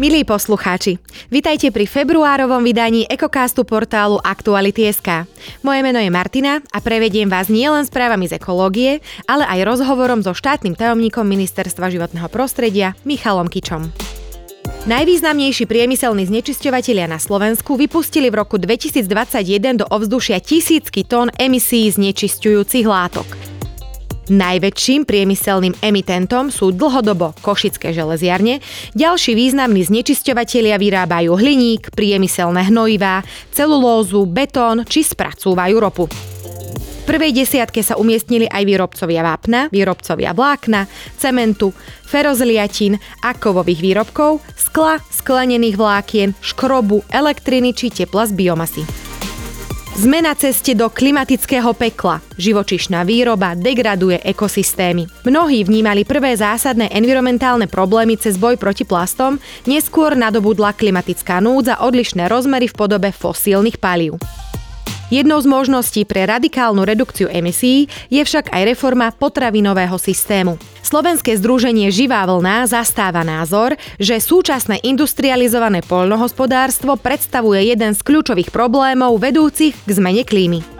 Milí poslucháči, vitajte pri februárovom vydaní ekokastu portálu Aktuality.sk. Moje meno je Martina a prevediem vás nielen správami z ekológie, ale aj rozhovorom so štátnym tajomníkom Ministerstva životného prostredia Michalom Kičom. Najvýznamnejší priemyselní znečisťovatelia na Slovensku vypustili v roku 2021 do ovzdušia tisícky tón emisí znečisťujúcich látok. Najväčším priemyselným emitentom sú dlhodobo košické železiarne, ďalší významní znečisťovatelia vyrábajú hliník, priemyselné hnojivá, celulózu, betón či spracúvajú ropu. V prvej desiatke sa umiestnili aj výrobcovia vápna, výrobcovia vlákna, cementu, ferozliatín a kovových výrobkov, skla, sklenených vlákien, škrobu, elektriny či tepla z biomasy. Sme na ceste do klimatického pekla. Živočišná výroba degraduje ekosystémy. Mnohí vnímali prvé zásadné environmentálne problémy cez boj proti plastom, neskôr nadobudla klimatická núdza odlišné rozmery v podobe fosílnych palív. Jednou z možností pre radikálnu redukciu emisí je však aj reforma potravinového systému. Slovenské združenie Živá vlna zastáva názor, že súčasné industrializované poľnohospodárstvo predstavuje jeden z kľúčových problémov vedúcich k zmene klímy.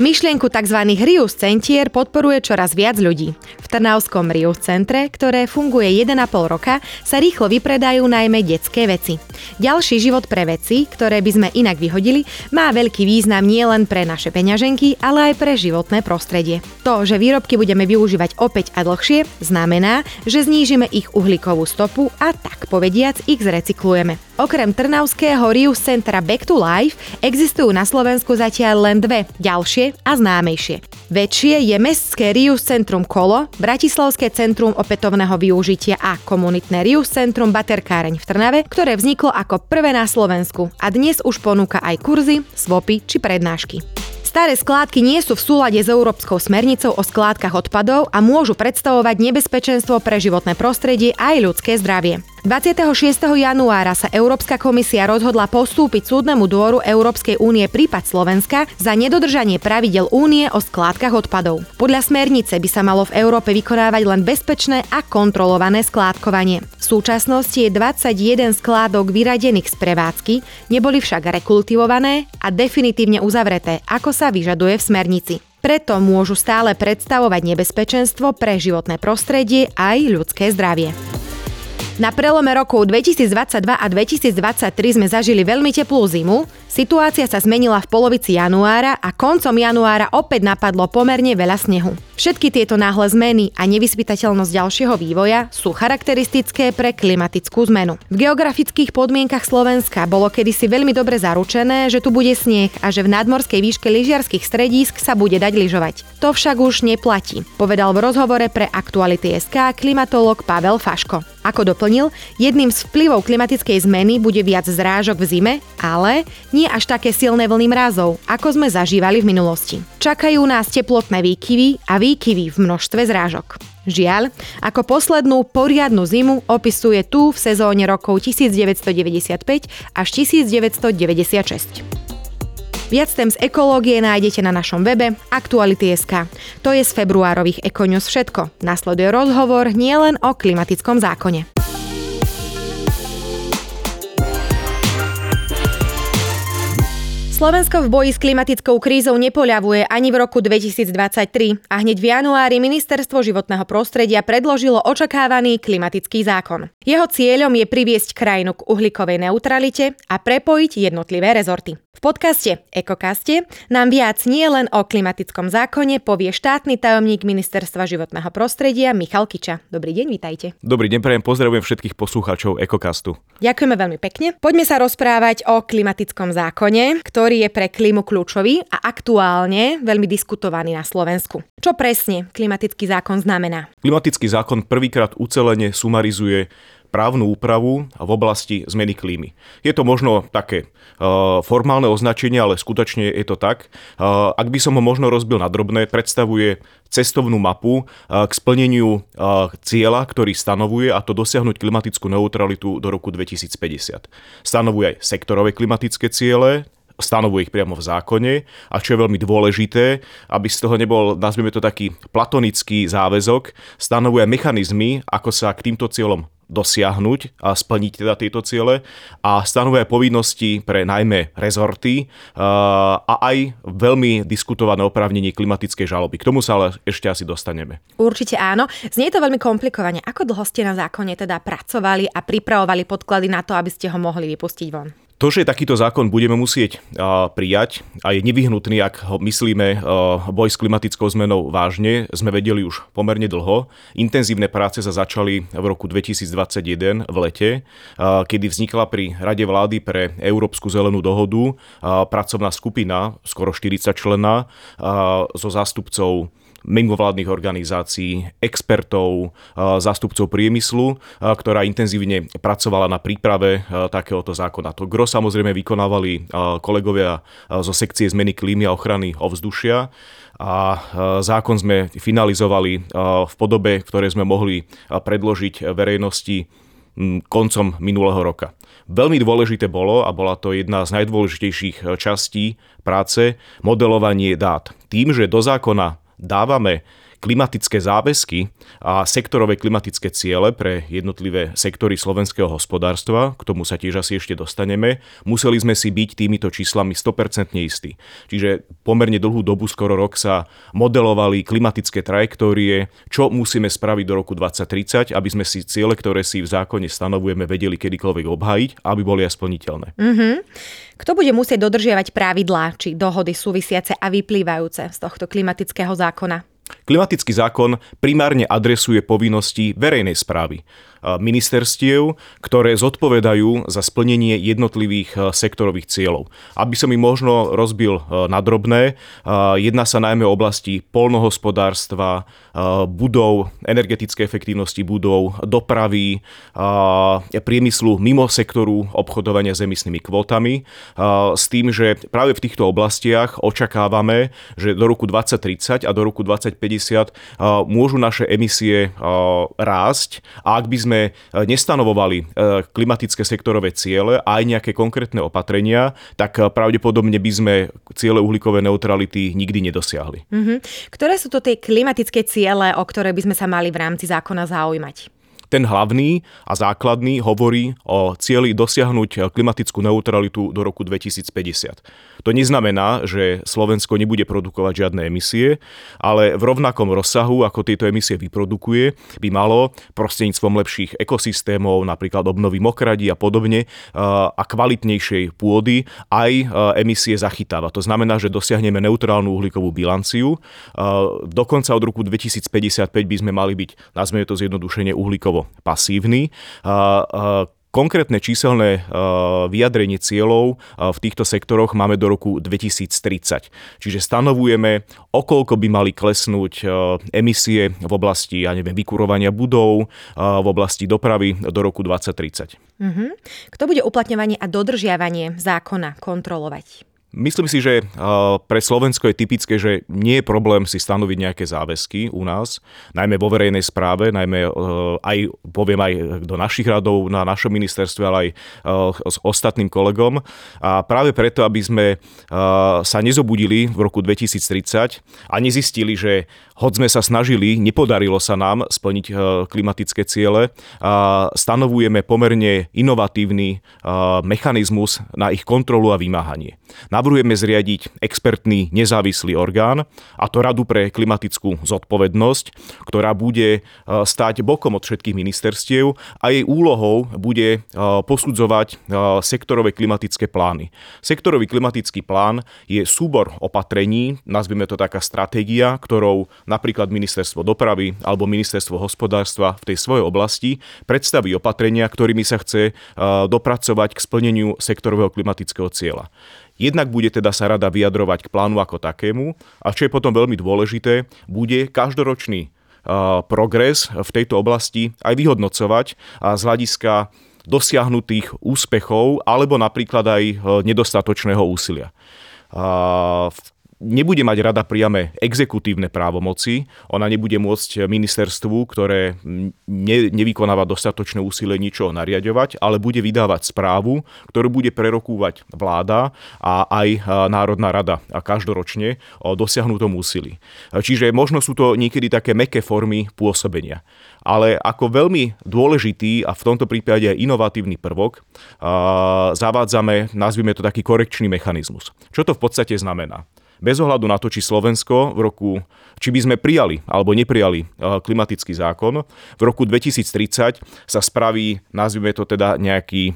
Myšlienku tzv. Rius centier podporuje čoraz viac ľudí. V Trnavskom Rius centre, ktoré funguje 1,5 roka, sa rýchlo vypredajú najmä detské veci. Ďalší život pre veci, ktoré by sme inak vyhodili, má veľký význam nielen pre naše peňaženky, ale aj pre životné prostredie. To, že výrobky budeme využívať opäť a dlhšie, znamená, že znížime ich uhlíkovú stopu a tak povediac ich zrecyklujeme. Okrem Trnavského Rius Centra Back to Life existujú na Slovensku zatiaľ len dve, ďalšie a známejšie. Väčšie je mestské Rius Centrum Kolo, Bratislavské centrum opätovného využitia a komunitné Rius Centrum Baterkáreň v Trnave, ktoré vzniklo ako prvé na Slovensku a dnes už ponúka aj kurzy, svopy či prednášky. Staré skládky nie sú v súlade s Európskou smernicou o skládkach odpadov a môžu predstavovať nebezpečenstvo pre životné prostredie aj ľudské zdravie. 26. januára sa Európska komisia rozhodla postúpiť súdnemu dvoru Európskej únie prípad Slovenska za nedodržanie pravidel únie o skládkach odpadov. Podľa smernice by sa malo v Európe vykonávať len bezpečné a kontrolované skládkovanie. V súčasnosti je 21 skládok vyradených z prevádzky, neboli však rekultivované a definitívne uzavreté, ako sa vyžaduje v smernici. Preto môžu stále predstavovať nebezpečenstvo pre životné prostredie aj ľudské zdravie. Na prelome rokov 2022 a 2023 sme zažili veľmi teplú zimu, situácia sa zmenila v polovici januára a koncom januára opäť napadlo pomerne veľa snehu. Všetky tieto náhle zmeny a nevyspytateľnosť ďalšieho vývoja sú charakteristické pre klimatickú zmenu. V geografických podmienkach Slovenska bolo kedysi veľmi dobre zaručené, že tu bude sneh a že v nadmorskej výške lyžiarských stredísk sa bude dať lyžovať. To však už neplatí, povedal v rozhovore pre Aktuality SK klimatolog Pavel Faško. Ako doplnil, jedným z vplyvov klimatickej zmeny bude viac zrážok v zime, ale nie až také silné vlny mrazov, ako sme zažívali v minulosti. Čakajú nás teplotné výkyvy a výkyvy v množstve zrážok. Žiaľ, ako poslednú poriadnu zimu opisuje tu v sezóne rokov 1995 až 1996. Viac tém z ekológie nájdete na našom webe Aktuality.sk. To je z februárových Ekonius všetko. Nasleduje rozhovor nielen o klimatickom zákone. Slovensko v boji s klimatickou krízou nepoľavuje ani v roku 2023 a hneď v januári Ministerstvo životného prostredia predložilo očakávaný klimatický zákon. Jeho cieľom je priviesť krajinu k uhlíkovej neutralite a prepojiť jednotlivé rezorty. V podcaste Ekokaste nám viac nie len o klimatickom zákone povie štátny tajomník Ministerstva životného prostredia Michal Kiča. Dobrý deň, vítajte. Dobrý deň, prajem pozdravujem všetkých poslucháčov Ekokastu. Ďakujeme veľmi pekne. Poďme sa rozprávať o klimatickom zákone, ktorý je pre klímu kľúčový a aktuálne veľmi diskutovaný na Slovensku. Čo presne klimatický zákon znamená? Klimatický zákon prvýkrát ucelene sumarizuje právnu úpravu v oblasti zmeny klímy. Je to možno také uh, formálne označenie, ale skutočne je to tak. Uh, ak by som ho možno rozbil na drobné, predstavuje cestovnú mapu uh, k splneniu cieľa, ktorý stanovuje a to dosiahnuť klimatickú neutralitu do roku 2050. Stanovuje aj sektorové klimatické ciele, stanovuje ich priamo v zákone a čo je veľmi dôležité, aby z toho nebol, nazvime to taký platonický záväzok, stanovuje mechanizmy, ako sa k týmto cieľom dosiahnuť a splniť teda tieto ciele a stanovuje povinnosti pre najmä rezorty a aj veľmi diskutované oprávnenie klimatickej žaloby. K tomu sa ale ešte asi dostaneme. Určite áno. Znie to veľmi komplikovane. Ako dlho ste na zákone teda pracovali a pripravovali podklady na to, aby ste ho mohli vypustiť von? To, že takýto zákon budeme musieť prijať a je nevyhnutný, ak ho myslíme boj s klimatickou zmenou vážne, sme vedeli už pomerne dlho. Intenzívne práce sa začali v roku 2021 v lete, kedy vznikla pri Rade vlády pre Európsku zelenú dohodu pracovná skupina, skoro 40 člena, so zástupcov mimovládnych organizácií, expertov, zástupcov priemyslu, ktorá intenzívne pracovala na príprave takéhoto zákona. To gro samozrejme vykonávali kolegovia zo sekcie zmeny klímy a ochrany ovzdušia a zákon sme finalizovali v podobe, ktoré sme mohli predložiť verejnosti koncom minulého roka. Veľmi dôležité bolo, a bola to jedna z najdôležitejších častí práce, modelovanie dát. Tým, že do zákona dávame klimatické záväzky a sektorové klimatické ciele pre jednotlivé sektory slovenského hospodárstva, k tomu sa tiež asi ešte dostaneme, museli sme si byť týmito číslami 100% istí. Čiže pomerne dlhú dobu, skoro rok sa modelovali klimatické trajektórie, čo musíme spraviť do roku 2030, aby sme si ciele, ktoré si v zákone stanovujeme, vedeli kedykoľvek obhájiť, aby boli aj splniteľné. Mm-hmm. Kto bude musieť dodržiavať pravidlá či dohody súvisiace a vyplývajúce z tohto klimatického zákona? Klimatický zákon primárne adresuje povinnosti verejnej správy ministerstiev, ktoré zodpovedajú za splnenie jednotlivých e, sektorových cieľov. Aby som ich možno rozbil e, na drobné, e, jedná sa najmä o oblasti polnohospodárstva, budov, energetické efektívnosti budov, dopravy, priemyslu mimo sektoru obchodovania s emisnými kvótami, s tým, že práve v týchto oblastiach očakávame, že do roku 2030 a do roku 2050 môžu naše emisie rásť a ak by sme sme e, nestanovovali e, klimatické sektorové ciele a aj nejaké konkrétne opatrenia, tak e, pravdepodobne by sme ciele uhlíkovej neutrality nikdy nedosiahli. Mm-hmm. Ktoré sú to tie klimatické ciele, o ktoré by sme sa mali v rámci zákona zaujímať? Ten hlavný a základný hovorí o cieli dosiahnuť klimatickú neutralitu do roku 2050. To neznamená, že Slovensko nebude produkovať žiadne emisie, ale v rovnakom rozsahu, ako tieto emisie vyprodukuje, by malo prostredníctvom lepších ekosystémov, napríklad obnovy mokradí a podobne, a kvalitnejšej pôdy aj emisie zachytáva. To znamená, že dosiahneme neutrálnu uhlíkovú bilanciu. Dokonca od roku 2055 by sme mali byť, nazveme to zjednodušenie, uhlíkovo pasívny. Konkrétne číselné vyjadrenie cieľov v týchto sektoroch máme do roku 2030. Čiže stanovujeme, okolko by mali klesnúť emisie v oblasti, ja neviem, vykurovania budov, v oblasti dopravy do roku 2030. Mm-hmm. Kto bude uplatňovanie a dodržiavanie zákona kontrolovať? Myslím si, že pre Slovensko je typické, že nie je problém si stanoviť nejaké záväzky u nás, najmä vo verejnej správe, najmä aj, poviem aj do našich radov, na našom ministerstve, ale aj s ostatným kolegom. A práve preto, aby sme sa nezobudili v roku 2030 a nezistili, že hoď sme sa snažili, nepodarilo sa nám splniť klimatické ciele, stanovujeme pomerne inovatívny mechanizmus na ich kontrolu a vymáhanie. Navrhujeme zriadiť expertný nezávislý orgán, a to Radu pre klimatickú zodpovednosť, ktorá bude e, stáť bokom od všetkých ministerstiev a jej úlohou bude e, posudzovať e, sektorové klimatické plány. Sektorový klimatický plán je súbor opatrení, nazvime to taká stratégia, ktorou napríklad ministerstvo dopravy alebo ministerstvo hospodárstva v tej svojej oblasti predstaví opatrenia, ktorými sa chce dopracovať k splneniu sektorového klimatického cieľa. Jednak bude teda sa rada vyjadrovať k plánu ako takému a čo je potom veľmi dôležité, bude každoročný progres v tejto oblasti aj vyhodnocovať a z hľadiska dosiahnutých úspechov alebo napríklad aj nedostatočného úsilia. Nebude mať rada priame exekutívne právomoci, ona nebude môcť ministerstvu, ktoré ne, nevykonáva dostatočné úsilie ničoho nariadovať, ale bude vydávať správu, ktorú bude prerokúvať vláda a aj Národná rada a každoročne o dosiahnutom úsilí. Čiže možno sú to niekedy také meké formy pôsobenia ale ako veľmi dôležitý a v tomto prípade aj inovatívny prvok zavádzame, nazvime to taký korekčný mechanizmus. Čo to v podstate znamená? Bez ohľadu na to, či Slovensko v roku, či by sme prijali alebo neprijali klimatický zákon, v roku 2030 sa spraví, nazvime to teda nejaký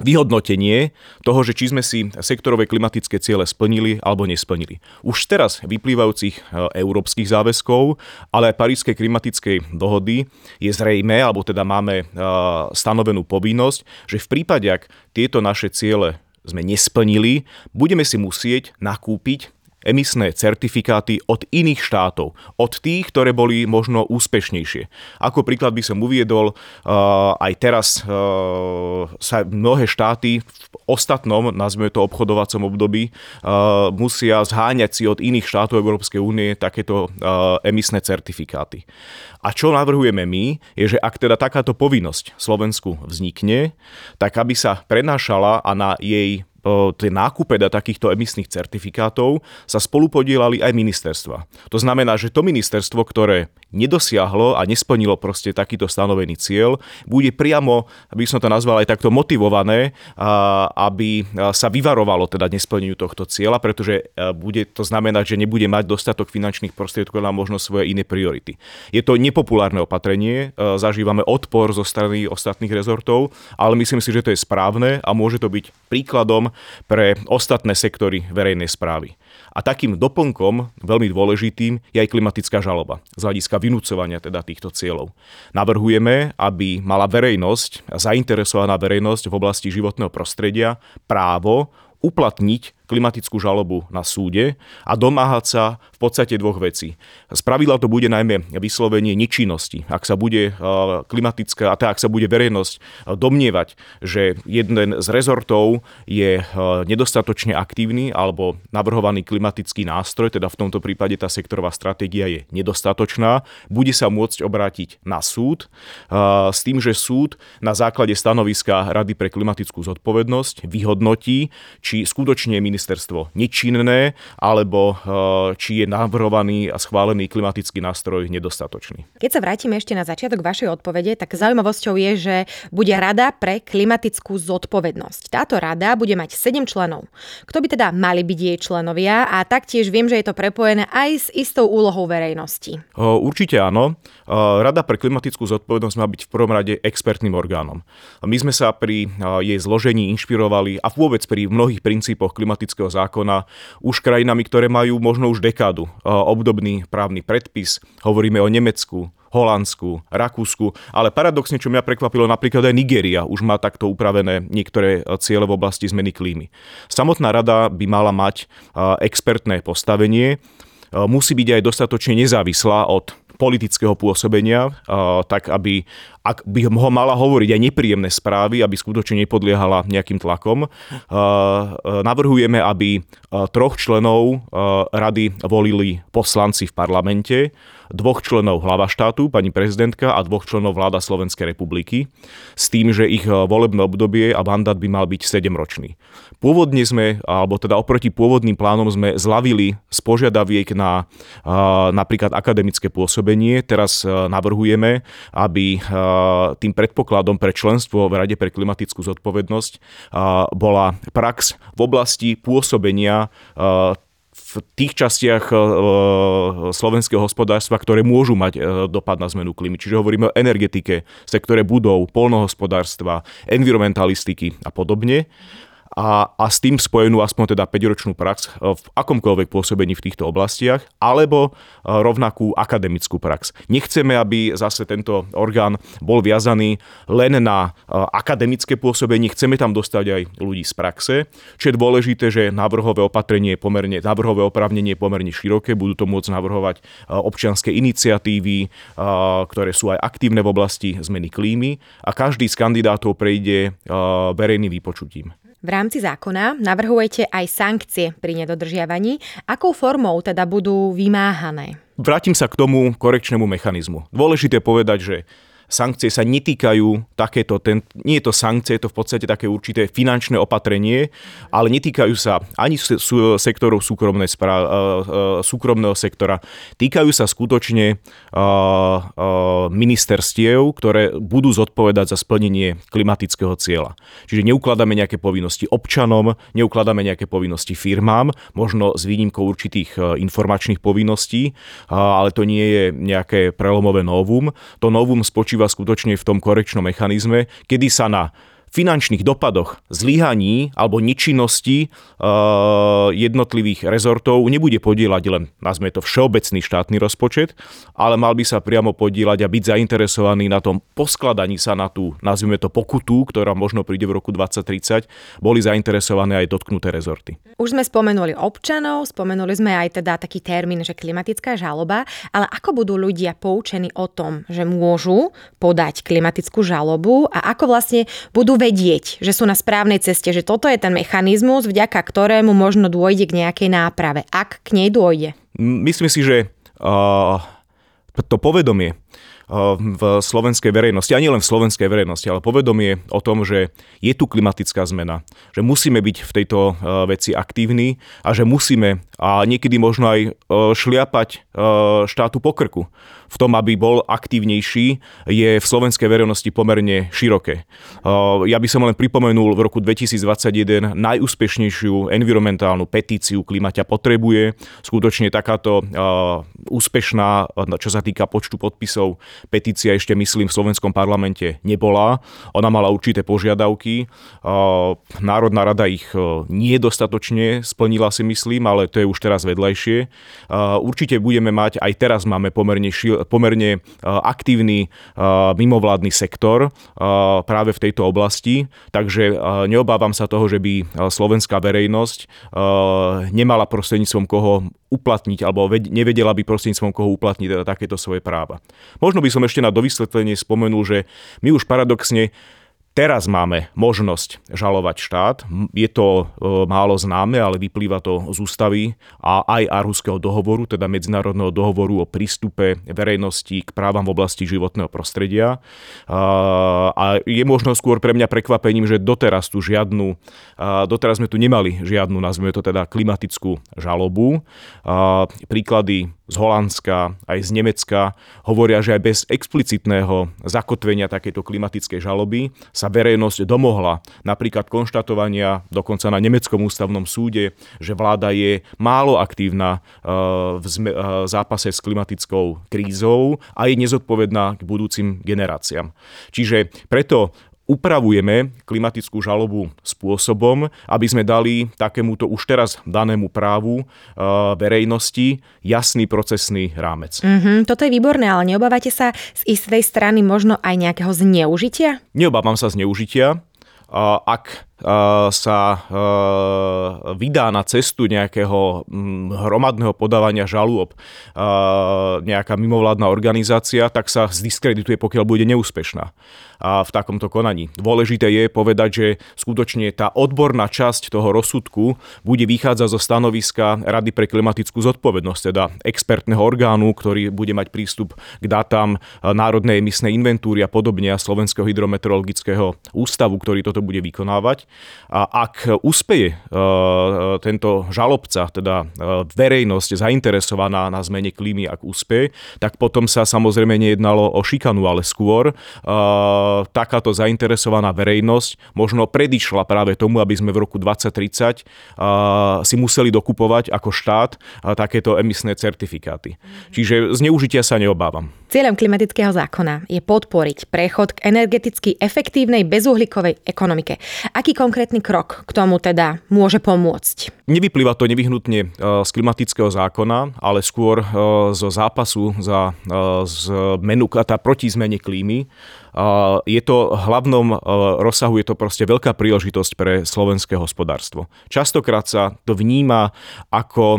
vyhodnotenie toho, že či sme si sektorové klimatické ciele splnili alebo nesplnili. Už teraz vyplývajúcich e, európskych záväzkov, ale aj Parískej klimatickej dohody je zrejme, alebo teda máme e, stanovenú povinnosť, že v prípade, ak tieto naše ciele sme nesplnili, budeme si musieť nakúpiť emisné certifikáty od iných štátov, od tých, ktoré boli možno úspešnejšie. Ako príklad by som uviedol, uh, aj teraz uh, sa mnohé štáty v ostatnom, nazvime to obchodovacom období, uh, musia zháňať si od iných štátov Európskej únie takéto emisné certifikáty. A čo navrhujeme my, je, že ak teda takáto povinnosť Slovensku vznikne, tak aby sa prenášala a na jej tie nákupe takýchto emisných certifikátov sa spolupodielali aj ministerstva. To znamená, že to ministerstvo, ktoré nedosiahlo a nesplnilo proste takýto stanovený cieľ, bude priamo, aby som to nazval aj takto motivované, aby sa vyvarovalo teda nesplneniu tohto cieľa, pretože bude to znamenať, že nebude mať dostatok finančných prostriedkov na možno svoje iné priority. Je to nepopulárne opatrenie, zažívame odpor zo strany ostatných rezortov, ale myslím si, že to je správne a môže to byť príkladom pre ostatné sektory verejnej správy. A takým doplnkom, veľmi dôležitým, je aj klimatická žaloba z hľadiska vynúcovania teda týchto cieľov. Navrhujeme, aby mala verejnosť, zainteresovaná verejnosť v oblasti životného prostredia právo uplatniť klimatickú žalobu na súde a domáhať sa v podstate dvoch vecí. Z pravidla to bude najmä vyslovenie nečinnosti. Ak sa bude klimatická, a teda ak sa bude verejnosť domnievať, že jeden z rezortov je nedostatočne aktívny alebo navrhovaný klimatický nástroj, teda v tomto prípade tá sektorová stratégia je nedostatočná, bude sa môcť obrátiť na súd s tým, že súd na základe stanoviska Rady pre klimatickú zodpovednosť vyhodnotí, či skutočne je ministerstvo nečinné, alebo eh, či je navrhovaný a schválený klimatický nástroj nedostatočný. Keď sa vrátime ešte na začiatok vašej odpovede, tak zaujímavosťou je, že bude rada pre klimatickú zodpovednosť. Táto rada bude mať 7 členov. Kto by teda mali byť jej členovia a taktiež viem, že je to prepojené aj s istou úlohou verejnosti. Určite áno. Rada pre klimatickú zodpovednosť má byť v prvom rade expertným orgánom. My sme sa pri jej zložení inšpirovali a vôbec pri mnohých princípoch klimatického zákona už krajinami, ktoré majú možno už dekádu obdobný právny predpis. Hovoríme o Nemecku, Holandsku, Rakúsku, ale paradoxne, čo mňa prekvapilo, napríklad aj Nigéria už má takto upravené niektoré ciele v oblasti zmeny klímy. Samotná rada by mala mať expertné postavenie, musí byť aj dostatočne nezávislá od politického pôsobenia, tak aby, ak by ho mala hovoriť aj nepríjemné správy, aby skutočne nepodliehala nejakým tlakom. Navrhujeme, aby troch členov rady volili poslanci v parlamente, dvoch členov hlava štátu, pani prezidentka a dvoch členov vláda Slovenskej republiky, s tým, že ich volebné obdobie a mandát by mal byť 7 ročný. Pôvodne sme, alebo teda oproti pôvodným plánom sme zlavili z požiadaviek na napríklad akademické pôsobenie. Teraz navrhujeme, aby tým predpokladom pre členstvo v Rade pre klimatickú zodpovednosť bola prax v oblasti pôsobenia v tých častiach slovenského hospodárstva, ktoré môžu mať dopad na zmenu klímy. Čiže hovoríme o energetike, sektore budov, polnohospodárstva, environmentalistiky a podobne a, a s tým spojenú aspoň teda 5-ročnú prax e, v akomkoľvek pôsobení v týchto oblastiach, alebo e, rovnakú akademickú prax. Nechceme, aby zase tento orgán bol viazaný len na e, akademické pôsobenie, chceme tam dostať aj ľudí z praxe, čo je dôležité, že návrhové opatrenie je pomerne, návrhové opravnenie je pomerne široké, budú to môcť navrhovať občianske iniciatívy, ktoré sú aj aktívne v oblasti zmeny klímy a každý z kandidátov prejde verejným vypočutím. V rámci zákona navrhujete aj sankcie pri nedodržiavaní. Akou formou teda budú vymáhané? Vrátim sa k tomu korekčnému mechanizmu. Dôležité povedať, že sankcie sa netýkajú takéto, ten, nie je to sankcie, je to v podstate také určité finančné opatrenie, ale netýkajú sa ani sektorov spra, uh, uh, súkromného sektora. Týkajú sa skutočne uh, ministerstiev, ktoré budú zodpovedať za splnenie klimatického cieľa. Čiže neukladáme nejaké povinnosti občanom, neukladáme nejaké povinnosti firmám, možno s výnimkou určitých informačných povinností, ale to nie je nejaké prelomové novum. To novum spočíva spočíva skutočne v tom korekčnom mechanizme, kedy sa na finančných dopadoch zlyhaní alebo nečinnosti uh, jednotlivých rezortov nebude podielať len, nazme to, všeobecný štátny rozpočet, ale mal by sa priamo podielať a byť zainteresovaný na tom poskladaní sa na tú, nazvime to, pokutu, ktorá možno príde v roku 2030, boli zainteresované aj dotknuté rezorty. Už sme spomenuli občanov, spomenuli sme aj teda taký termín, že klimatická žaloba, ale ako budú ľudia poučení o tom, že môžu podať klimatickú žalobu a ako vlastne budú vedieť, že sú na správnej ceste, že toto je ten mechanizmus, vďaka ktorému možno dôjde k nejakej náprave, ak k nej dôjde? Myslím si, že uh, to povedomie v slovenskej verejnosti, a len v slovenskej verejnosti, ale povedomie o tom, že je tu klimatická zmena, že musíme byť v tejto veci aktívni a že musíme a niekedy možno aj šliapať štátu po krku v tom, aby bol aktívnejší, je v slovenskej verejnosti pomerne široké. Ja by som len pripomenul v roku 2021 najúspešnejšiu environmentálnu petíciu Klimaťa potrebuje. Skutočne takáto úspešná, čo sa týka počtu podpisov, petícia ešte myslím v slovenskom parlamente nebola. Ona mala určité požiadavky. Národná rada ich nie dostatočne splnila si myslím, ale to je už teraz vedľajšie. Určite budeme mať, aj teraz máme pomerne šil, pomerne aktívny mimovládny sektor práve v tejto oblasti, takže neobávam sa toho, že by slovenská verejnosť nemala prostredníctvom koho uplatniť, alebo nevedela by prostredníctvom koho uplatniť teda takéto svoje práva. Možno by som ešte na dovysvetlenie spomenul, že my už paradoxne Teraz máme možnosť žalovať štát. Je to e, málo známe, ale vyplýva to z ústavy a aj Arhuského dohovoru, teda Medzinárodného dohovoru o prístupe verejnosti k právam v oblasti životného prostredia. A je možno skôr pre mňa prekvapením, že doteraz tu žiadnu, doteraz sme tu nemali žiadnu, nazvime to teda klimatickú žalobu. Príklady z Holandska, aj z Nemecka hovoria, že aj bez explicitného zakotvenia takejto klimatickej žaloby sa verejnosť domohla napríklad konštatovania dokonca na nemeckom ústavnom súde, že vláda je málo aktívna eh, v eh, zápase s klimatickou krízou a je nezodpovedná k budúcim generáciám. Čiže preto upravujeme klimatickú žalobu spôsobom, aby sme dali takémuto už teraz danému právu uh, verejnosti jasný procesný rámec. Mm-hmm, toto je výborné, ale neobávate sa z istej strany možno aj nejakého zneužitia? Neobávam sa zneužitia. Ak sa vydá na cestu nejakého hromadného podávania žalôb nejaká mimovládna organizácia, tak sa zdiskredituje, pokiaľ bude neúspešná v takomto konaní. Dôležité je povedať, že skutočne tá odborná časť toho rozsudku bude vychádzať zo stanoviska Rady pre klimatickú zodpovednosť, teda expertného orgánu, ktorý bude mať prístup k dátam Národnej emisnej inventúry a podobne a Slovenského hydrometeorologického ústavu, ktorý toto bude vykonávať. A ak uspeje e, tento žalobca, teda e, verejnosť zainteresovaná na zmene klímy, ak uspeje, tak potom sa samozrejme nejednalo o šikanu, ale skôr e, takáto zainteresovaná verejnosť možno predišla práve tomu, aby sme v roku 2030 si museli dokupovať ako štát takéto emisné certifikáty. Čiže zneužitia sa neobávam. Cieľom klimatického zákona je podporiť prechod k energeticky efektívnej bezuhlíkovej ekonomike. Aký konkrétny krok k tomu teda môže pomôcť? Nevyplýva to nevyhnutne e, z klimatického zákona, ale skôr e, zo zápasu za e, zmenu, tá proti zmene klímy je to hlavnom rozsahu, je to proste veľká príležitosť pre slovenské hospodárstvo. Častokrát sa to vníma ako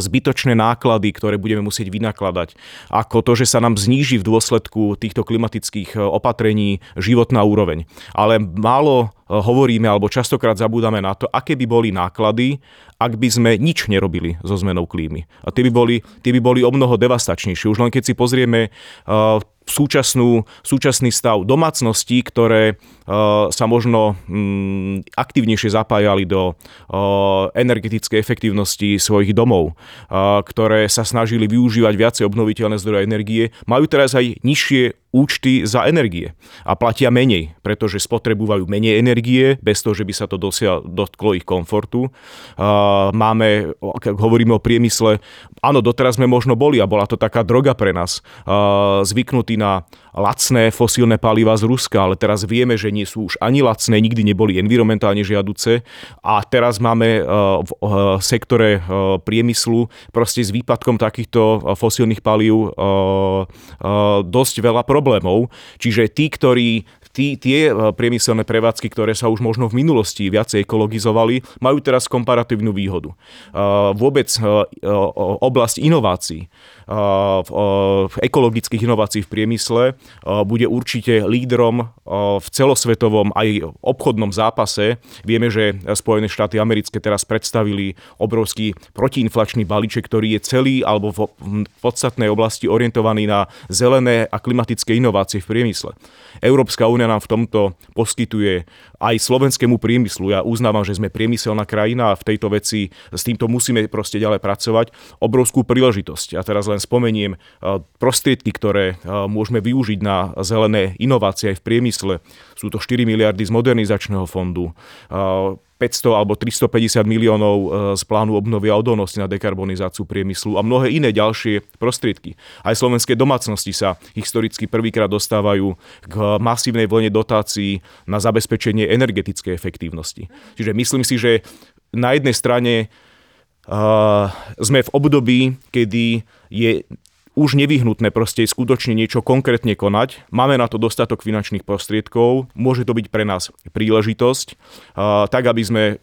zbytočné náklady, ktoré budeme musieť vynakladať, ako to, že sa nám zníži v dôsledku týchto klimatických opatrení životná úroveň. Ale málo hovoríme alebo častokrát zabúdame na to, aké by boli náklady, ak by sme nič nerobili so zmenou klímy. A tie by boli, tie by boli o mnoho devastačnejšie. Už len keď si pozrieme uh, súčasnú, súčasný stav domácností, ktoré uh, sa možno um, aktívnejšie zapájali do uh, energetickej efektívnosti svojich domov, uh, ktoré sa snažili využívať viacej obnoviteľné zdroje energie, majú teraz aj nižšie účty za energie a platia menej, pretože spotrebujú menej energie, bez toho, že by sa to dosiaľ, dotklo ich komfortu. Máme, keď hovoríme o priemysle, áno, doteraz sme možno boli a bola to taká droga pre nás, zvyknutí na lacné fosílne paliva z Ruska, ale teraz vieme, že nie sú už ani lacné, nikdy neboli environmentálne žiaduce a teraz máme v sektore priemyslu proste s výpadkom takýchto fosílnych palív dosť veľa problémov problémov. Čiže tí, ktorí tí, tie e, priemyselné prevádzky, ktoré sa už možno v minulosti viacej ekologizovali, majú teraz komparatívnu výhodu. E, vôbec e, oblasť inovácií v ekologických inovácií v priemysle bude určite lídrom v celosvetovom aj obchodnom zápase. Vieme, že Spojené štáty americké teraz predstavili obrovský protiinflačný balíček, ktorý je celý alebo v podstatnej oblasti orientovaný na zelené a klimatické inovácie v priemysle. Európska únia nám v tomto poskytuje aj slovenskému priemyslu. Ja uznávam, že sme priemyselná krajina a v tejto veci s týmto musíme proste ďalej pracovať. Obrovskú príležitosť. Ja teraz len spomeniem prostriedky, ktoré môžeme využiť na zelené inovácie aj v priemysle. Sú to 4 miliardy z modernizačného fondu, 500 alebo 350 miliónov z plánu obnovy a odolnosti na dekarbonizáciu priemyslu a mnohé iné ďalšie prostriedky. Aj slovenské domácnosti sa historicky prvýkrát dostávajú k masívnej vlne dotácií na zabezpečenie energetickej efektívnosti. Čiže myslím si, že na jednej strane sme v období, kedy je už nevyhnutné proste skutočne niečo konkrétne konať. Máme na to dostatok finančných prostriedkov, môže to byť pre nás príležitosť, tak aby sme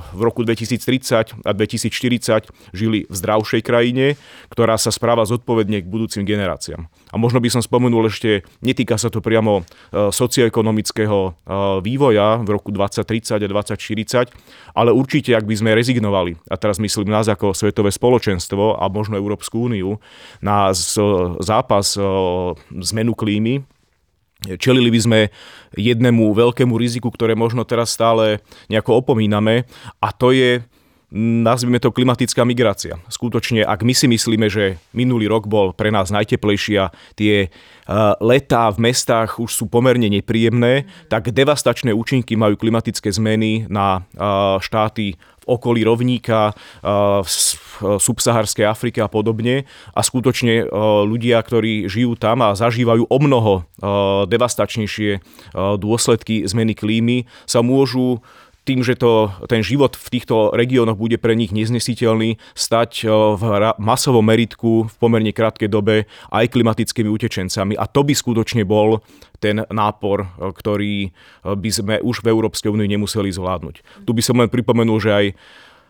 v roku 2030 a 2040 žili v zdravšej krajine, ktorá sa správa zodpovedne k budúcim generáciám. A možno by som spomenul ešte, netýka sa to priamo socioekonomického vývoja v roku 2030 a 2040, ale určite, ak by sme rezignovali, a teraz myslím nás ako svetové spoločenstvo a možno Európsku úniu, na zápas zmenu klímy, Čelili by sme jednému veľkému riziku, ktoré možno teraz stále nejako opomíname a to je nazvime to klimatická migrácia. Skutočne, ak my si myslíme, že minulý rok bol pre nás najteplejší a tie letá v mestách už sú pomerne nepríjemné, tak devastačné účinky majú klimatické zmeny na štáty v okolí rovníka, v subsaharskej Afrike a podobne. A skutočne ľudia, ktorí žijú tam a zažívajú o mnoho devastačnejšie dôsledky zmeny klímy, sa môžu tým, že to, ten život v týchto regiónoch bude pre nich neznesiteľný, stať v masovom meritku v pomerne krátkej dobe aj klimatickými utečencami. A to by skutočne bol ten nápor, ktorý by sme už v Európskej únii nemuseli zvládnuť. Tu by som len pripomenul, že aj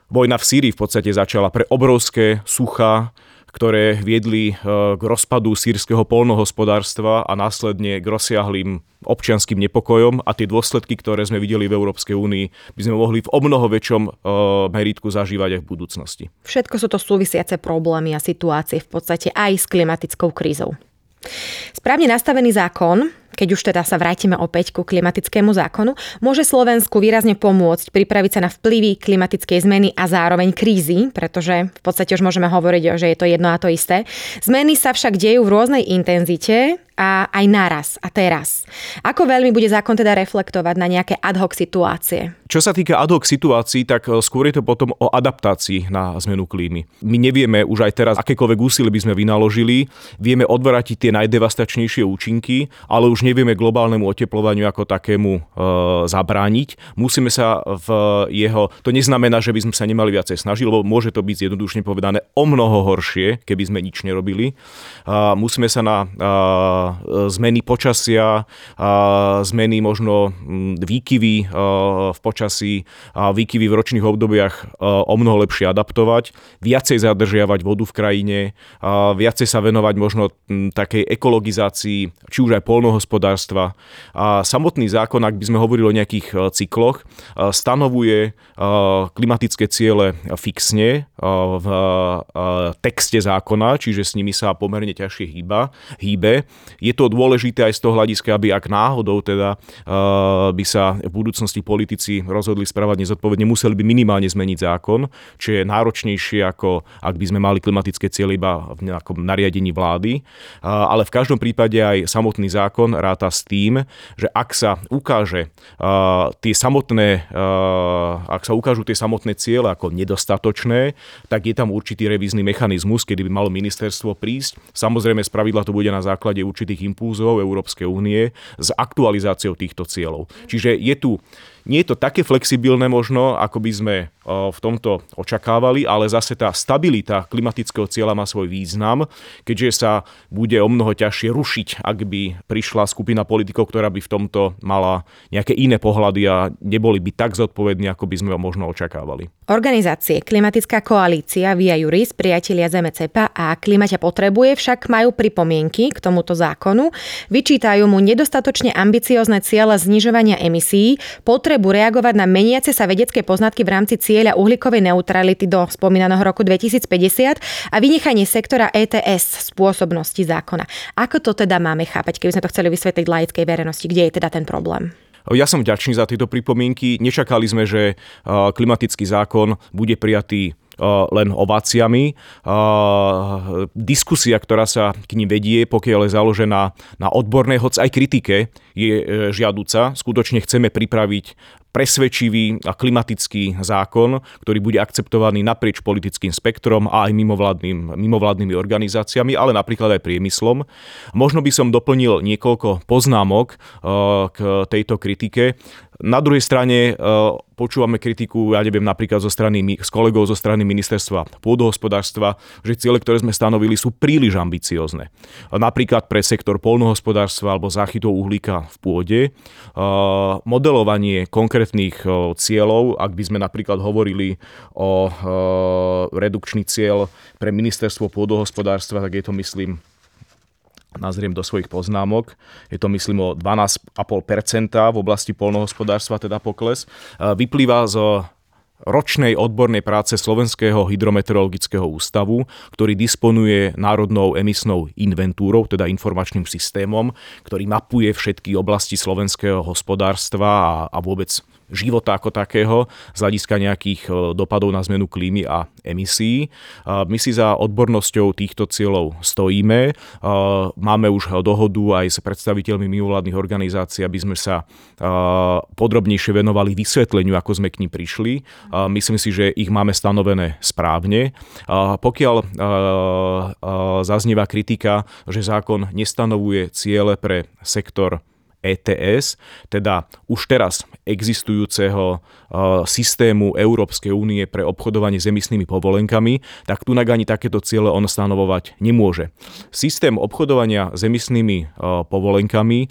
vojna v Sýrii v podstate začala pre obrovské sucha, ktoré viedli e, k rozpadu sírskeho polnohospodárstva a následne k rozsiahlým občianským nepokojom a tie dôsledky, ktoré sme videli v Európskej únii, by sme mohli v o mnoho väčšom e, meritku zažívať aj v budúcnosti. Všetko sú to súvisiace problémy a situácie v podstate aj s klimatickou krízou. Správne nastavený zákon keď už teda sa vrátime opäť ku klimatickému zákonu, môže Slovensku výrazne pomôcť pripraviť sa na vplyvy klimatickej zmeny a zároveň krízy, pretože v podstate už môžeme hovoriť, že je to jedno a to isté. Zmeny sa však dejú v rôznej intenzite a aj naraz a teraz. Ako veľmi bude zákon teda reflektovať na nejaké ad hoc situácie? Čo sa týka ad hoc situácií, tak e, skôr je to potom o adaptácii na zmenu klímy. My nevieme už aj teraz, akékoľvek úsilie by sme vynaložili, vieme odvratiť tie najdevastačnejšie účinky, ale už nevieme globálnemu oteplovaniu ako takému e, zabrániť. Musíme sa v jeho... To neznamená, že by sme sa nemali viacej snažiť, lebo môže to byť zjednodušne povedané o mnoho horšie, keby sme nič nerobili. E, musíme sa na e, zmeny počasia, zmeny možno výkyvy v počasí, výkyvy v ročných obdobiach o mnoho lepšie adaptovať, viacej zadržiavať vodu v krajine, viacej sa venovať možno takej ekologizácii, či už aj polnohospodárstva. A samotný zákon, ak by sme hovorili o nejakých cykloch, stanovuje klimatické ciele fixne v texte zákona, čiže s nimi sa pomerne ťažšie hýba, hýbe. Je to dôležité aj z toho hľadiska, aby ak náhodou teda by sa v budúcnosti politici rozhodli správať nezodpovedne, museli by minimálne zmeniť zákon, čo je náročnejšie ako ak by sme mali klimatické cieľe iba v nejakom nariadení vlády. Ale v každom prípade aj samotný zákon ráta s tým, že ak sa ukáže tie samotné, ak sa ukážu tie samotné ciele ako nedostatočné, tak je tam určitý revízny mechanizmus, kedy by malo ministerstvo prísť. Samozrejme, spravidla to bude na základe určitých impulzov Európskej únie s aktualizáciou týchto cieľov. Čiže je tu nie je to také flexibilné možno, ako by sme v tomto očakávali, ale zase tá stabilita klimatického cieľa má svoj význam, keďže sa bude o mnoho ťažšie rušiť, ak by prišla skupina politikov, ktorá by v tomto mala nejaké iné pohľady a neboli by tak zodpovední, ako by sme ho možno očakávali. Organizácie Klimatická koalícia Via Juris, priatelia ZMCPA a Klimaťa potrebuje však majú pripomienky k tomuto zákonu. Vyčítajú mu nedostatočne ambiciozne ciele znižovania emisí, potrebu reagovať na meniace sa vedecké poznatky v rámci cieľa uhlíkovej neutrality do spomínaného roku 2050 a vynechanie sektora ETS spôsobnosti zákona. Ako to teda máme chápať, keby sme to chceli vysvetliť laickej verejnosti, kde je teda ten problém? Ja som vďačný za tieto pripomienky. Nečakali sme, že klimatický zákon bude prijatý len ováciami. Diskusia, ktorá sa k ním vedie, pokiaľ je založená na odbornej, hoc aj kritike, je e, žiaduca. Skutočne chceme pripraviť presvedčivý a klimatický zákon, ktorý bude akceptovaný naprieč politickým spektrom a aj mimovládnym, mimovládnymi organizáciami, ale napríklad aj priemyslom. Možno by som doplnil niekoľko poznámok k tejto kritike. Na druhej strane počúvame kritiku, ja neviem, napríklad zo strany, s kolegov zo strany ministerstva pôdohospodárstva, že ciele, ktoré sme stanovili, sú príliš ambiciozne. Napríklad pre sektor polnohospodárstva alebo záchytov uhlíka v pôde. Modelovanie konkrétnych cieľov, ak by sme napríklad hovorili o redukčný cieľ pre ministerstvo pôdohospodárstva, tak je to, myslím, nazriem do svojich poznámok. Je to myslím o 12,5% v oblasti polnohospodárstva, teda pokles. Vyplýva z ročnej odbornej práce Slovenského hydrometeorologického ústavu, ktorý disponuje národnou emisnou inventúrou, teda informačným systémom, ktorý mapuje všetky oblasti slovenského hospodárstva a, a vôbec života ako takého z hľadiska nejakých e, dopadov na zmenu klímy a emisí. My si za odbornosťou týchto cieľov stojíme. E, máme už dohodu aj s predstaviteľmi mimovládnych organizácií, aby sme sa e, podrobnejšie venovali vysvetleniu, ako sme k ním prišli. Myslím si, že ich máme stanovené správne. Pokiaľ zaznieva kritika, že zákon nestanovuje ciele pre sektor ETS, teda už teraz existujúceho systému Európskej únie pre obchodovanie s emisnými povolenkami, tak tu ani takéto ciele on stanovovať nemôže. Systém obchodovania s emisnými povolenkami,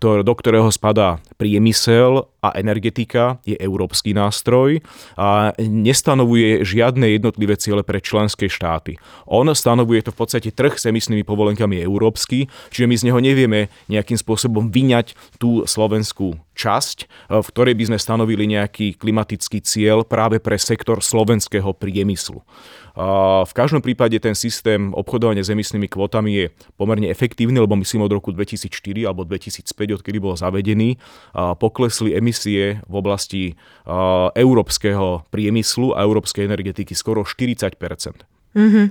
do ktorého spadá priemysel a energetika, je európsky nástroj a nestanovuje žiadne jednotlivé ciele pre členské štáty. On stanovuje to v podstate trh s emisnými povolenkami európsky, čiže my z neho nevieme nejakým spôsobom vyňať tú slovenskú časť, e, v ktorej by sme stanovili nejaký klimatický cieľ práve pre sektor slovenského priemyslu. V každom prípade ten systém obchodovania s emisnými kvotami je pomerne efektívny, lebo myslím od roku 2004 alebo 2005, odkedy bol zavedený, poklesli emisie v oblasti európskeho priemyslu a európskej energetiky skoro 40 Mm-hmm.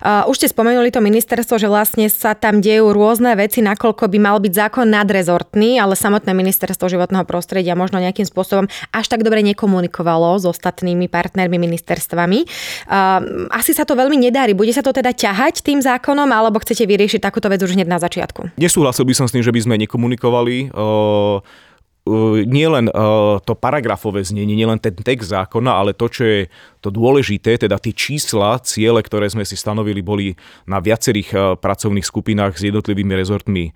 Uh, už ste spomenuli to ministerstvo, že vlastne sa tam dejú rôzne veci, nakoľko by mal byť zákon nadrezortný, ale samotné ministerstvo životného prostredia možno nejakým spôsobom až tak dobre nekomunikovalo s ostatnými partnermi ministerstvami. Asi sa to veľmi nedarí. Bude sa to teda ťahať tým zákonom, alebo chcete vyriešiť takúto vec už hneď na začiatku? Nesúhlasil by som s tým, že by sme nekomunikovali. Uh nie len to paragrafové znenie, nielen ten text zákona, ale to, čo je to dôležité, teda tie čísla, ciele, ktoré sme si stanovili, boli na viacerých pracovných skupinách s jednotlivými rezortmi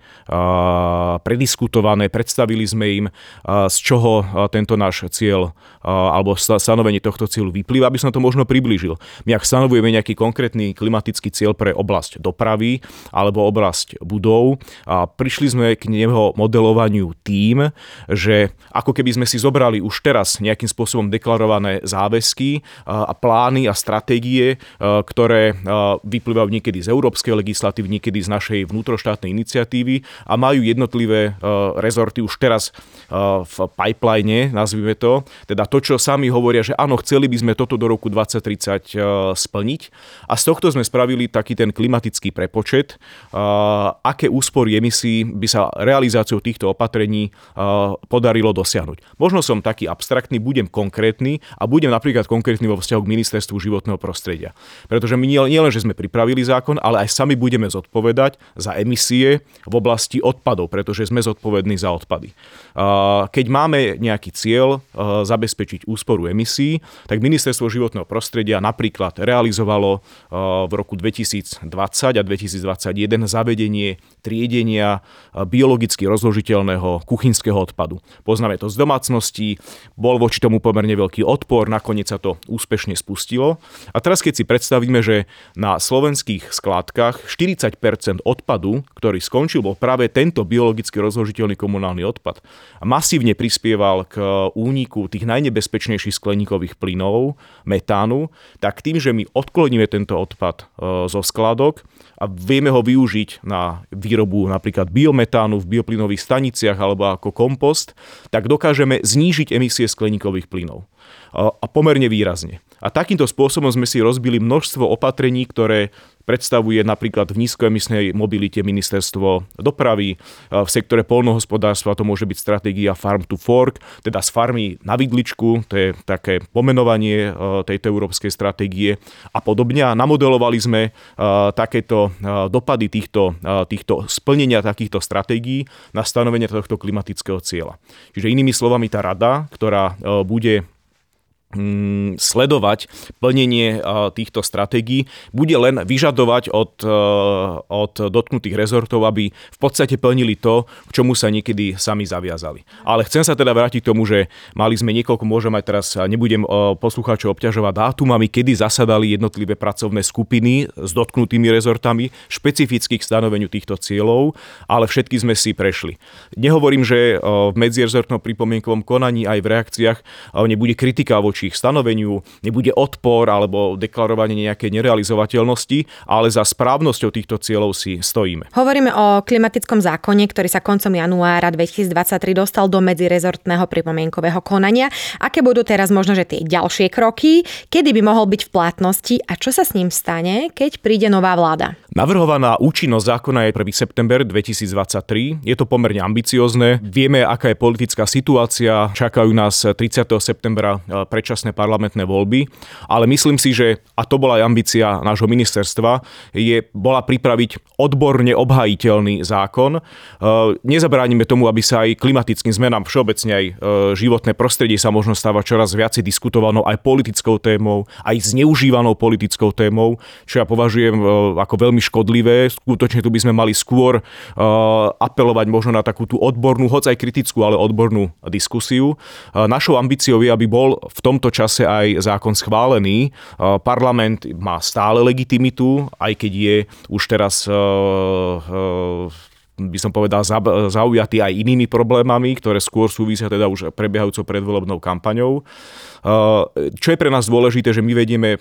prediskutované, predstavili sme im, z čoho tento náš cieľ alebo stanovenie tohto cieľu vyplýva, aby som to možno priblížil. My ak stanovujeme nejaký konkrétny klimatický cieľ pre oblasť dopravy alebo oblasť budov, prišli sme k neho modelovaniu tým, že ako keby sme si zobrali už teraz nejakým spôsobom deklarované záväzky a plány a stratégie, ktoré vyplývajú niekedy z európskej legislatívy, niekedy z našej vnútroštátnej iniciatívy a majú jednotlivé rezorty už teraz v pipeline, nazvime to, teda to, čo sami hovoria, že áno, chceli by sme toto do roku 2030 splniť. A z tohto sme spravili taký ten klimatický prepočet, aké úspory emisí by sa realizáciou týchto opatrení podarilo dosiahnuť. Možno som taký abstraktný, budem konkrétny a budem napríklad konkrétny vo vzťahu k ministerstvu životného prostredia. Pretože my nielen, nie že sme pripravili zákon, ale aj sami budeme zodpovedať za emisie v oblasti odpadov, pretože sme zodpovední za odpady. Keď máme nejaký cieľ zabezpečiť úsporu emisí, tak ministerstvo životného prostredia napríklad realizovalo v roku 2020 a 2021 zavedenie triedenia biologicky rozložiteľného kuchynského odpadu. Poznáme to z domácností, bol voči tomu pomerne veľký odpor, nakoniec sa to úspešne spustilo. A teraz keď si predstavíme, že na slovenských skládkach 40% odpadu, ktorý skončil, bol práve tento biologicky rozložiteľný komunálny odpad. A masívne prispieval k úniku tých najnebezpečnejších skleníkových plynov, metánu, tak tým, že my odkloníme tento odpad e, zo skladok a vieme ho využiť na výrobu napríklad biometánu v bioplynových staniciach alebo ako kompost, tak dokážeme znížiť emisie skleníkových plynov. A pomerne výrazne. A takýmto spôsobom sme si rozbili množstvo opatrení, ktoré predstavuje napríklad v nízkoemisnej mobilite ministerstvo dopravy. V sektore polnohospodárstva to môže byť stratégia Farm to Fork, teda z farmy na vidličku, to je také pomenovanie tejto európskej stratégie a podobne. Namodelovali sme takéto dopady týchto, týchto splnenia takýchto stratégií na stanovenie tohto klimatického cieľa. Čiže inými slovami tá rada, ktorá bude sledovať plnenie týchto stratégií, bude len vyžadovať od, e, od dotknutých rezortov, aby v podstate plnili to, k čomu sa niekedy sami zaviazali. Ale chcem sa teda vrátiť k tomu, že mali sme niekoľko, môžem aj teraz, nebudem e, poslucháčov obťažovať dátumami, kedy zasadali jednotlivé pracovné skupiny s dotknutými rezortami špecifických stanoveniu týchto cieľov, ale všetky sme si prešli. Nehovorím, že e, v medzirezortnom pripomienkovom konaní aj v reakciách nebude kritika voči voči ich stanoveniu, nebude odpor alebo deklarovanie nejakej nerealizovateľnosti, ale za správnosťou týchto cieľov si stojíme. Hovoríme o klimatickom zákone, ktorý sa koncom januára 2023 dostal do medzirezortného pripomienkového konania. Aké budú teraz možno, že tie ďalšie kroky, kedy by mohol byť v platnosti a čo sa s ním stane, keď príde nová vláda? Navrhovaná účinnosť zákona je 1. september 2023. Je to pomerne ambiciozne. Vieme, aká je politická situácia. Čakajú nás 30. septembra eh, preč predčasné parlamentné voľby, ale myslím si, že, a to bola aj ambícia nášho ministerstva, je, bola pripraviť odborne obhajiteľný zákon. E, nezabránime tomu, aby sa aj klimatickým zmenám všeobecne aj e, životné prostredie sa možno stáva čoraz viacej diskutovanou aj politickou témou, aj zneužívanou politickou témou, čo ja považujem e, ako veľmi škodlivé. Skutočne tu by sme mali skôr apelovať možno na takú tú odbornú, hoď aj kritickú, ale odbornú diskusiu. Našou ambíciou je, aby bol v tom tomto čase aj zákon schválený. Parlament má stále legitimitu, aj keď je už teraz e, e, by som povedal, zaujatý aj inými problémami, ktoré skôr súvisia teda už prebiehajúcou predvolebnou kampaňou. Čo je pre nás dôležité, že my vedieme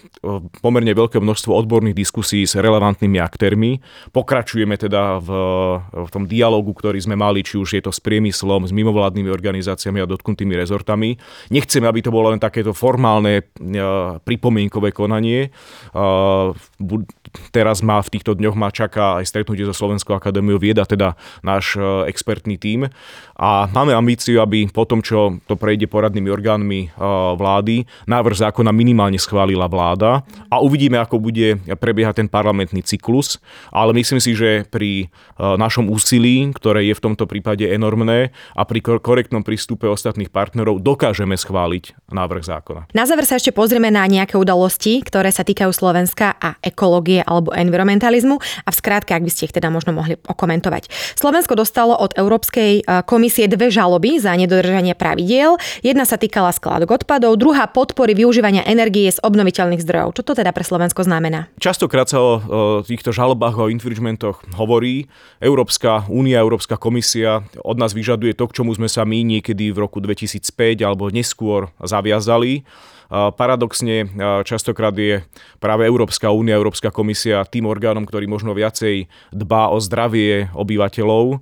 pomerne veľké množstvo odborných diskusí s relevantnými aktérmi. Pokračujeme teda v, v tom dialogu, ktorý sme mali, či už je to s priemyslom, s mimovládnymi organizáciami a dotknutými rezortami. Nechceme, aby to bolo len takéto formálne pripomienkové konanie. Teraz má v týchto dňoch ma čaká aj stretnutie so Slovenskou akadémiou vieda, teda náš expertný tím. A máme ambíciu, aby po tom, čo to prejde poradnými orgánmi vlády, návrh zákona minimálne schválila vláda a uvidíme, ako bude prebiehať ten parlamentný cyklus. Ale myslím si, že pri našom úsilí, ktoré je v tomto prípade enormné a pri korektnom prístupe ostatných partnerov dokážeme schváliť návrh zákona. Na záver sa ešte pozrieme na nejaké udalosti, ktoré sa týkajú Slovenska a ekológie alebo environmentalizmu a v skrátke, ak by ste ich teda možno mohli okomentovať. Slovensko dostalo od Európskej e, komisie dve žaloby za nedodržanie pravidiel. Jedna sa týkala skládok odpadov, druhá podpory využívania energie z obnoviteľných zdrojov. Čo to teda pre Slovensko znamená? Častokrát sa o, týchto žalobách, o infringementoch hovorí. Európska únia, Európska komisia od nás vyžaduje to, k čomu sme sa my niekedy v roku 2005 alebo neskôr zaviazali. Paradoxne častokrát je práve Európska únia, Európska komisia tým orgánom, ktorý možno viacej dbá o zdravie obyvateľov,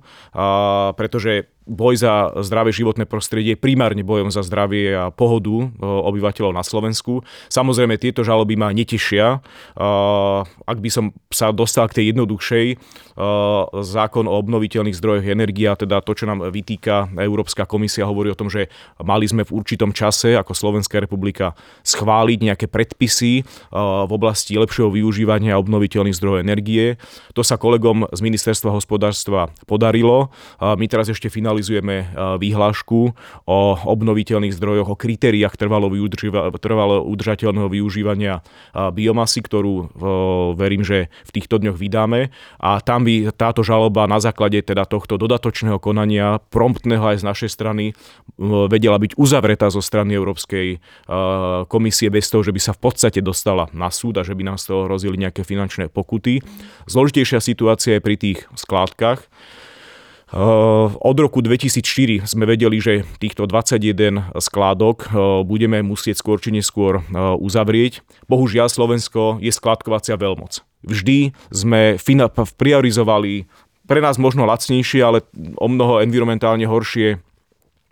pretože boj za zdravé životné prostredie primárne bojom za zdravie a pohodu obyvateľov na Slovensku. Samozrejme, tieto žaloby ma netešia. Ak by som sa dostal k tej jednoduchšej, zákon o obnoviteľných zdrojoch energie, a teda to, čo nám vytýka Európska komisia, hovorí o tom, že mali sme v určitom čase ako Slovenská republika schváliť nejaké predpisy v oblasti lepšieho využívania obnoviteľných zdrojov energie. To sa kolegom z Ministerstva hospodárstva podarilo. My teraz ešte finalizujeme realizujeme e, výhlášku o obnoviteľných zdrojoch, o kritériách trvalo, trvalo udržateľného využívania e, biomasy, ktorú e, verím, že v týchto dňoch vydáme. A tam by táto žaloba na základe teda tohto dodatočného konania, promptného aj z našej strany, vedela byť uzavretá zo strany Európskej komisie bez toho, že by sa v podstate dostala na súd a že by nám z toho hrozili nejaké finančné pokuty. Zložitejšia situácia je pri tých skládkach. Od roku 2004 sme vedeli, že týchto 21 skládok budeme musieť skôr či neskôr uzavrieť. Bohužiaľ Slovensko je skládkovacia veľmoc. Vždy sme priorizovali pre nás možno lacnejšie, ale o mnoho environmentálne horšie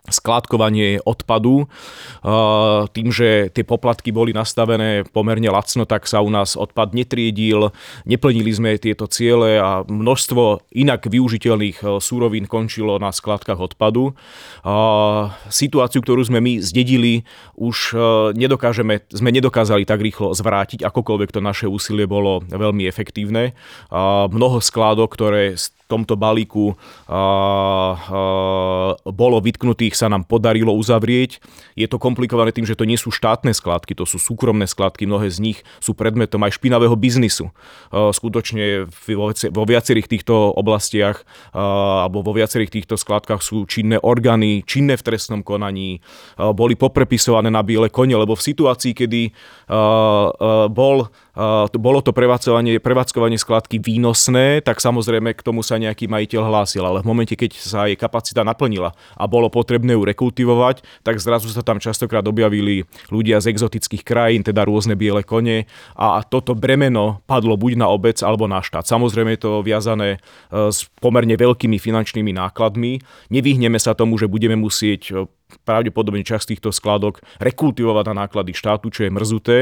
skladkovanie odpadu. Tým, že tie poplatky boli nastavené pomerne lacno, tak sa u nás odpad netriedil, neplnili sme tieto ciele a množstvo inak využiteľných e, súrovín končilo na skladkách odpadu. Situáciu, ktorú sme my zdedili, už nedokážeme, sme nedokázali tak rýchlo zvrátiť, akokoľvek to naše úsilie bolo veľmi efektívne. Mnoho skládok, ktoré tomto balíku bolo vytknutých, sa nám podarilo uzavrieť. Je to komplikované tým, že to nie sú štátne skladky, to sú súkromné skladky, mnohé z nich sú predmetom aj špinavého biznisu. Skutočne vo viacerých týchto oblastiach alebo vo viacerých týchto skladkách sú činné orgány, činné v trestnom konaní, boli poprepisované na biele kone, lebo v situácii, kedy bol bolo to prevádzkovanie, prevádzkovanie skladky výnosné, tak samozrejme k tomu sa nejaký majiteľ hlásil, ale v momente, keď sa jej kapacita naplnila a bolo potrebné ju rekultivovať, tak zrazu sa tam častokrát objavili ľudia z exotických krajín, teda rôzne biele kone a toto bremeno padlo buď na obec alebo na štát. Samozrejme je to viazané e, s pomerne veľkými finančnými nákladmi. Nevyhneme sa tomu, že budeme musieť e, pravdepodobne časť týchto skladok rekultivovať na náklady štátu, čo je mrzuté,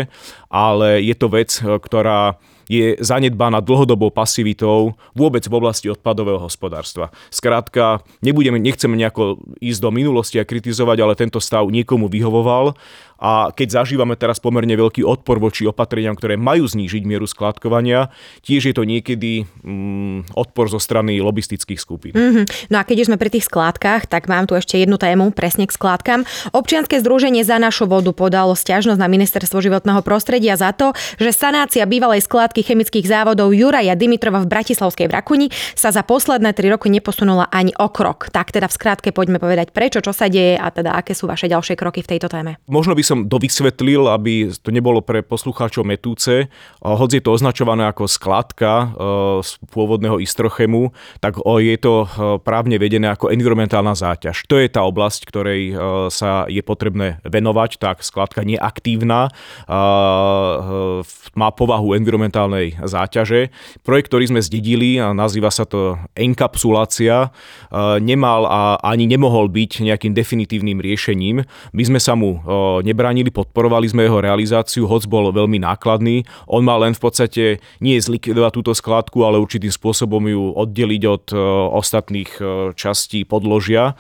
ale je to vec, e, ktorá je zanedbaná dlhodobou pasivitou vôbec v oblasti odpadového hospodárstva. Skrátka, nebudeme, nechceme nejako ísť do minulosti a kritizovať, ale tento stav niekomu vyhovoval a keď zažívame teraz pomerne veľký odpor voči opatreniam, ktoré majú znížiť mieru skladkovania, tiež je to niekedy mm, odpor zo strany lobistických skupín. Mm-hmm. No a keď už sme pri tých skládkach, tak mám tu ešte jednu tému, presne k skládkam. Občianske združenie za našu vodu podalo stiažnosť na ministerstvo životného prostredia za to, že sanácia bývalej skládky chemických závodov Juraja Dimitrova v Bratislavskej Brakuni sa za posledné tri roky neposunula ani o krok. Tak teda v skrátke poďme povedať prečo, čo sa deje a teda aké sú vaše ďalšie kroky v tejto téme. Možno by som dovysvetlil, aby to nebolo pre poslucháčov metúce. Hoď je to označované ako skladka e, z pôvodného Istrochemu, tak je to e, právne vedené ako environmentálna záťaž. To je tá oblasť, ktorej e, sa je potrebné venovať, tak skladka neaktívna, má povahu environmentálnej záťaže. Projekt, ktorý sme zdedili, a nazýva sa to enkapsulácia, nemal a ani nemohol byť nejakým definitívnym riešením. My sme sa mu nebránili, podporovali sme jeho realizáciu, hoc bol veľmi nákladný. On mal len v podstate nie zlikvidovať túto skladku, ale určitým spôsobom ju oddeliť od ostatných častí podložia.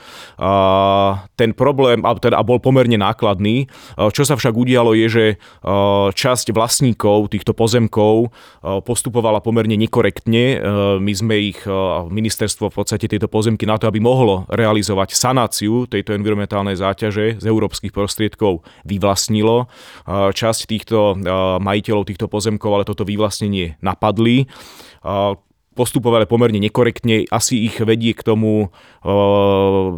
Ten problém, a teda bol pomerne nákladný. Čo sa však udialo je, že časť vlastníkov týchto pozemkov postupovala pomerne nekorektne. My sme ich, ministerstvo v podstate tieto pozemky na to, aby mohlo realizovať sanáciu tejto environmentálnej záťaže z európskych prostriedkov vyvlastnilo. Časť týchto majiteľov týchto pozemkov ale toto vyvlastnenie napadli postupovali pomerne nekorektne. Asi ich vedie k tomu,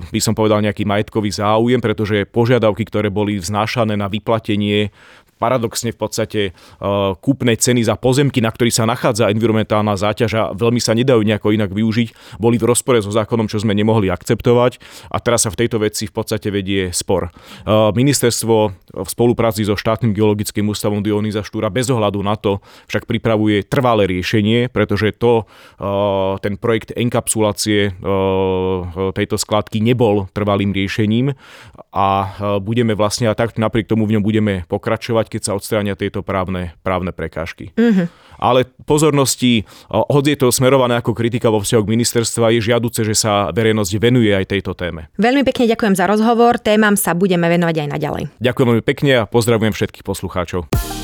by som povedal, nejaký majetkový záujem, pretože požiadavky, ktoré boli vznášané na vyplatenie paradoxne v podstate uh, kúpne ceny za pozemky, na ktorých sa nachádza environmentálna záťaž a veľmi sa nedajú nejako inak využiť, boli v rozpore so zákonom, čo sme nemohli akceptovať a teraz sa v tejto veci v podstate vedie spor. Uh, ministerstvo v spolupráci so štátnym geologickým ústavom Dionýza Štúra bez ohľadu na to však pripravuje trvalé riešenie, pretože to, uh, ten projekt enkapsulácie tejto skladky nebol trvalým riešením a budeme vlastne a tak napriek tomu v ňom budeme pokračovať fungovať, keď sa odstránia tieto právne, právne prekážky. Mm-hmm. Ale pozornosti, hoď je to smerované ako kritika vo vzťahu k ministerstva, je žiaduce, že sa verejnosť venuje aj tejto téme. Veľmi pekne ďakujem za rozhovor, témam sa budeme venovať aj naďalej. Ďakujem veľmi pekne a pozdravujem všetkých poslucháčov.